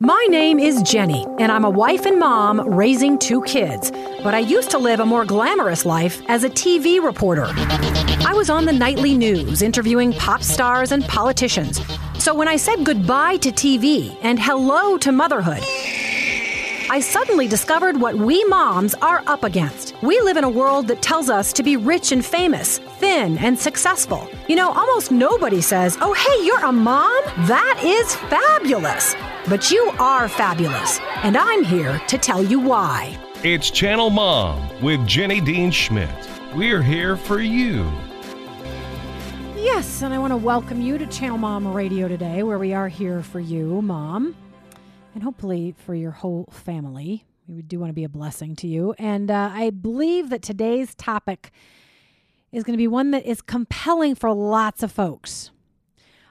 My name is Jenny, and I'm a wife and mom raising two kids. But I used to live a more glamorous life as a TV reporter. I was on the nightly news interviewing pop stars and politicians. So when I said goodbye to TV and hello to motherhood, I suddenly discovered what we moms are up against. We live in a world that tells us to be rich and famous, thin and successful. You know, almost nobody says, Oh, hey, you're a mom? That is fabulous. But you are fabulous, and I'm here to tell you why. It's Channel Mom with Jenny Dean Schmidt. We're here for you. Yes, and I want to welcome you to Channel Mom Radio today, where we are here for you, Mom, and hopefully for your whole family. We do want to be a blessing to you. And uh, I believe that today's topic is going to be one that is compelling for lots of folks.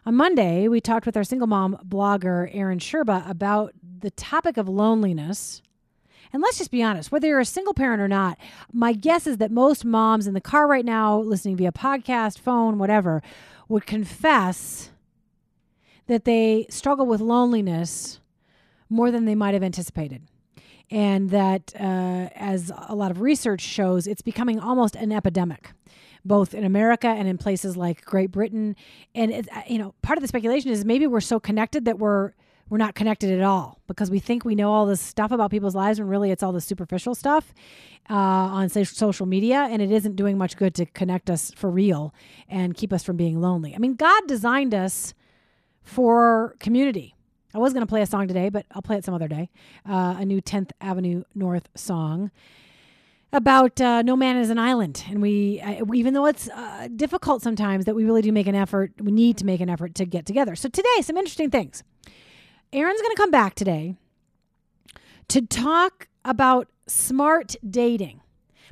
On Monday, we talked with our single mom blogger, Erin Sherba, about the topic of loneliness. And let's just be honest, whether you're a single parent or not, my guess is that most moms in the car right now, listening via podcast, phone, whatever, would confess that they struggle with loneliness more than they might have anticipated. And that, uh, as a lot of research shows, it's becoming almost an epidemic both in America and in places like Great Britain. And it, uh, you know, part of the speculation is maybe we're so connected that we're we're not connected at all because we think we know all this stuff about people's lives when really it's all the superficial stuff uh, on social media and it isn't doing much good to connect us for real and keep us from being lonely. I mean, God designed us for community. I was going to play a song today, but I'll play it some other day. Uh, a new 10th Avenue North song about uh, no man is an island. And we uh, even though it's uh, difficult sometimes that we really do make an effort we need to make an effort to get together. So today some interesting things. Erin's going to come back today to talk about smart dating.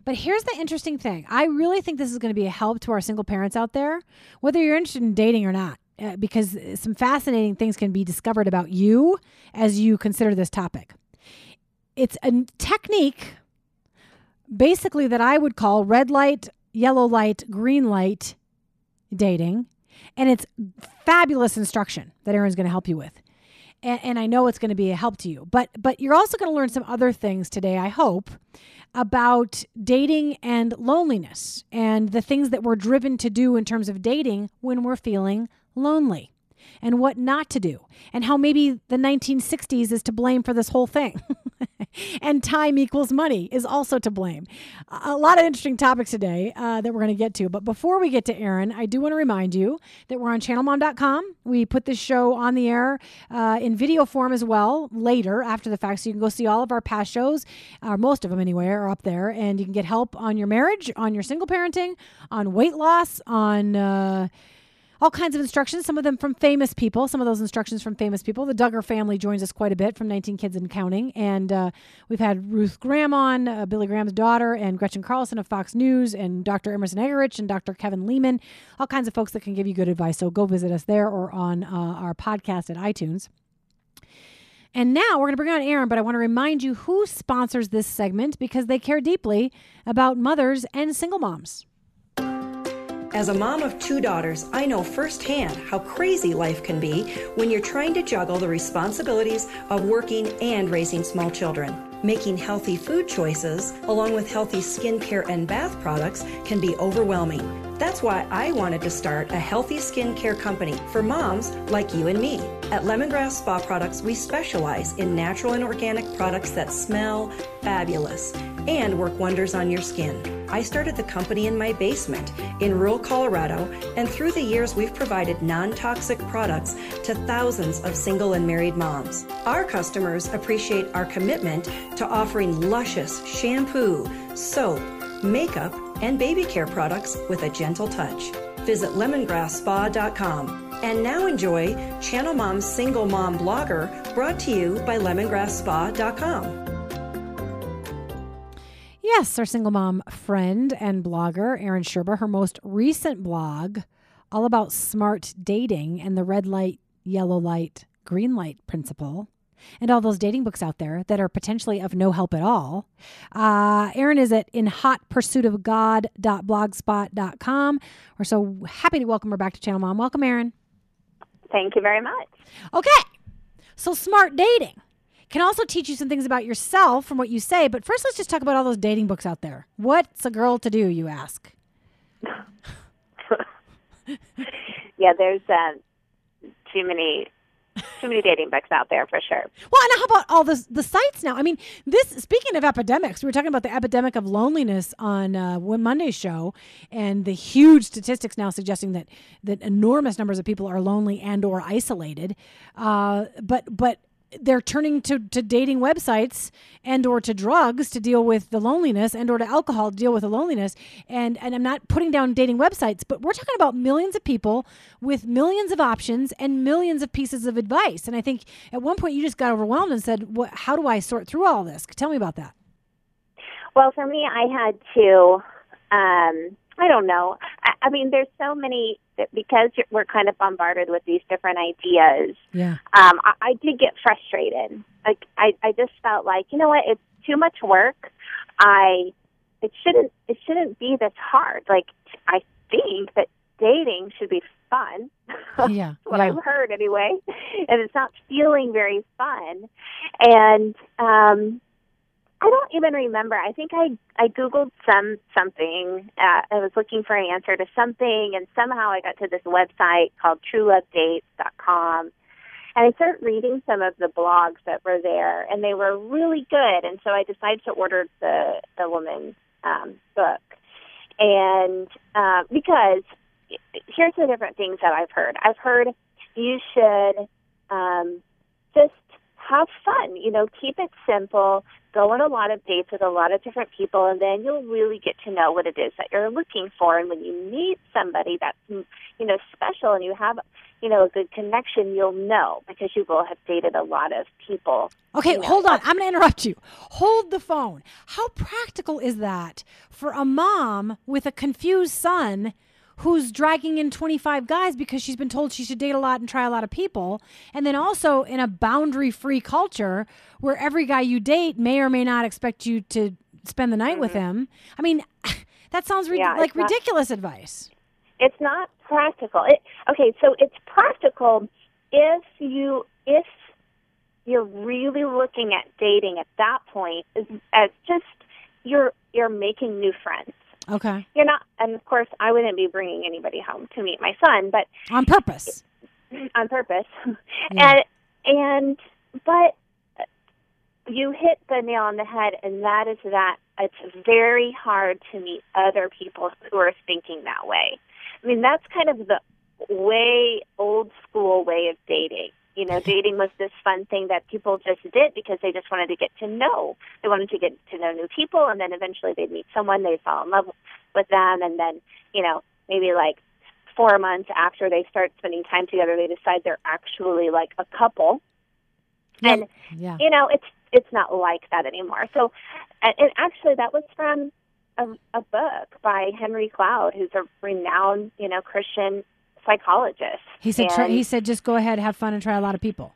But here's the interesting thing. I really think this is going to be a help to our single parents out there whether you're interested in dating or not uh, because some fascinating things can be discovered about you as you consider this topic. It's a technique basically that I would call red light, yellow light, green light dating. And it's fabulous instruction that Erin's going to help you with. And, and I know it's going to be a help to you. But but you're also going to learn some other things today, I hope, about dating and loneliness and the things that we're driven to do in terms of dating when we're feeling lonely and what not to do, and how maybe the 1960s is to blame for this whole thing. and time equals money is also to blame. A lot of interesting topics today uh, that we're going to get to. But before we get to Erin, I do want to remind you that we're on channelmom.com. We put this show on the air uh, in video form as well later after the fact. So you can go see all of our past shows, uh, most of them anyway, are up there. And you can get help on your marriage, on your single parenting, on weight loss, on uh, all kinds of instructions, some of them from famous people, some of those instructions from famous people. The Duggar family joins us quite a bit from 19 Kids and Counting. And uh, we've had Ruth Graham on, uh, Billy Graham's daughter, and Gretchen Carlson of Fox News, and Dr. Emerson Eggerichs, and Dr. Kevin Leman, all kinds of folks that can give you good advice. So go visit us there or on uh, our podcast at iTunes. And now we're going to bring on Erin, but I want to remind you who sponsors this segment because they care deeply about mothers and single moms. As a mom of two daughters, I know firsthand how crazy life can be when you're trying to juggle the responsibilities of working and raising small children. Making healthy food choices, along with healthy skincare and bath products, can be overwhelming. That's why I wanted to start a healthy skincare company for moms like you and me. At Lemongrass Spa Products, we specialize in natural and organic products that smell fabulous and work wonders on your skin. I started the company in my basement in rural Colorado, and through the years, we've provided non toxic products to thousands of single and married moms. Our customers appreciate our commitment to offering luscious shampoo, soap, makeup, and baby care products with a gentle touch. Visit lemongrassspa.com. And now enjoy Channel Mom's Single Mom Blogger brought to you by lemongrassspa.com. Yes, our single mom friend and blogger, Erin Sherba, her most recent blog, all about smart dating and the red light, yellow light, green light principle, and all those dating books out there that are potentially of no help at all. Uh, Erin is at in hot pursuit of God.blogspot.com. We're so happy to welcome her back to Channel Mom. Welcome, Erin. Thank you very much. Okay. So, smart dating. Can also teach you some things about yourself from what you say. But first, let's just talk about all those dating books out there. What's a girl to do, you ask? yeah, there's uh, too many too many dating books out there for sure. Well, and how about all the the sites now? I mean, this speaking of epidemics, we were talking about the epidemic of loneliness on uh, Monday's show, and the huge statistics now suggesting that that enormous numbers of people are lonely and or isolated. Uh, but but they're turning to, to dating websites and or to drugs to deal with the loneliness and or to alcohol to deal with the loneliness. And and i'm not putting down dating websites but we're talking about millions of people with millions of options and millions of pieces of advice. And i think at one point you just got overwhelmed and said what, how do i sort through all this? Tell me about that. Well for me i had to um I don't know. I, I mean, there's so many because we're kind of bombarded with these different ideas. Yeah. Um, I, I did get frustrated. Like I, I just felt like you know what, it's too much work. I, it shouldn't, it shouldn't be this hard. Like I think that dating should be fun. Yeah. what yeah. I've heard anyway, and it's not feeling very fun. And um, I don't even remember. I think I I googled some something. Uh, I was looking for an answer to something, and somehow I got to this website called TrueLoveDates.com, and I started reading some of the blogs that were there, and they were really good. And so I decided to order the the woman's um, book, and uh, because here's the different things that I've heard. I've heard you should um, just have fun. You know, keep it simple. Go on a lot of dates with a lot of different people, and then you'll really get to know what it is that you're looking for. And when you meet somebody that's you know special and you have you know a good connection, you'll know because you will have dated a lot of people. Okay, you know. hold on. I'm going to interrupt you. Hold the phone. How practical is that for a mom with a confused son? Who's dragging in 25 guys because she's been told she should date a lot and try a lot of people. And then also in a boundary free culture where every guy you date may or may not expect you to spend the night mm-hmm. with him. I mean, that sounds re- yeah, like not, ridiculous advice. It's not practical. It, okay, so it's practical if you if you're really looking at dating at that point as just you're you're making new friends Okay. You're not, and of course, I wouldn't be bringing anybody home to meet my son, but on purpose. On purpose, yeah. and and but you hit the nail on the head, and that is that it's very hard to meet other people who are thinking that way. I mean, that's kind of the way old school way of dating. You know, dating was this fun thing that people just did because they just wanted to get to know. They wanted to get to know new people, and then eventually they'd meet someone, they'd fall in love with them, and then, you know, maybe like four months after they start spending time together, they decide they're actually like a couple. And yeah. you know, it's it's not like that anymore. So, and, and actually, that was from a, a book by Henry Cloud, who's a renowned, you know, Christian psychologist. He said, and, he said, just go ahead, have fun, and try a lot of people.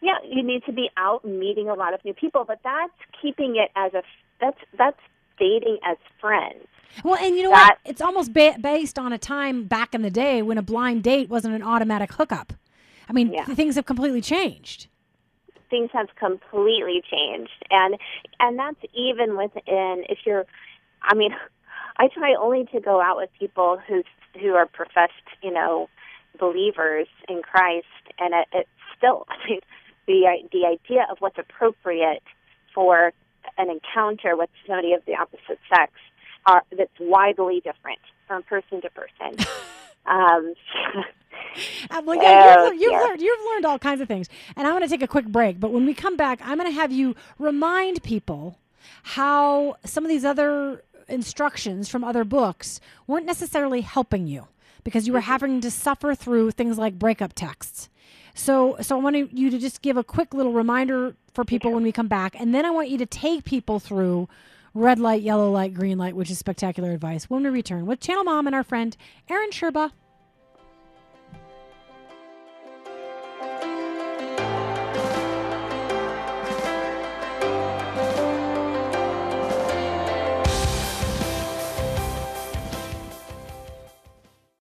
Yeah, you need to be out meeting a lot of new people, but that's keeping it as a that's that's dating as friends. Well, and you know that, what? It's almost ba- based on a time back in the day when a blind date wasn't an automatic hookup. I mean, yeah. things have completely changed. Things have completely changed, and and that's even within if you're. I mean, I try only to go out with people who's who are professed, you know, believers in Christ, and it, it's still I mean, the the idea of what's appropriate for an encounter with somebody of the opposite sex are that's widely different from person to person. um, well, yeah, you've, you've learned you've learned all kinds of things, and I'm going to take a quick break. But when we come back, I'm going to have you remind people how some of these other instructions from other books weren't necessarily helping you because you were mm-hmm. having to suffer through things like breakup texts. So, so I want you to just give a quick little reminder for people when we come back, and then I want you to take people through red light, yellow light, green light, which is spectacular advice when we return with Channel Mom and our friend Erin Sherba.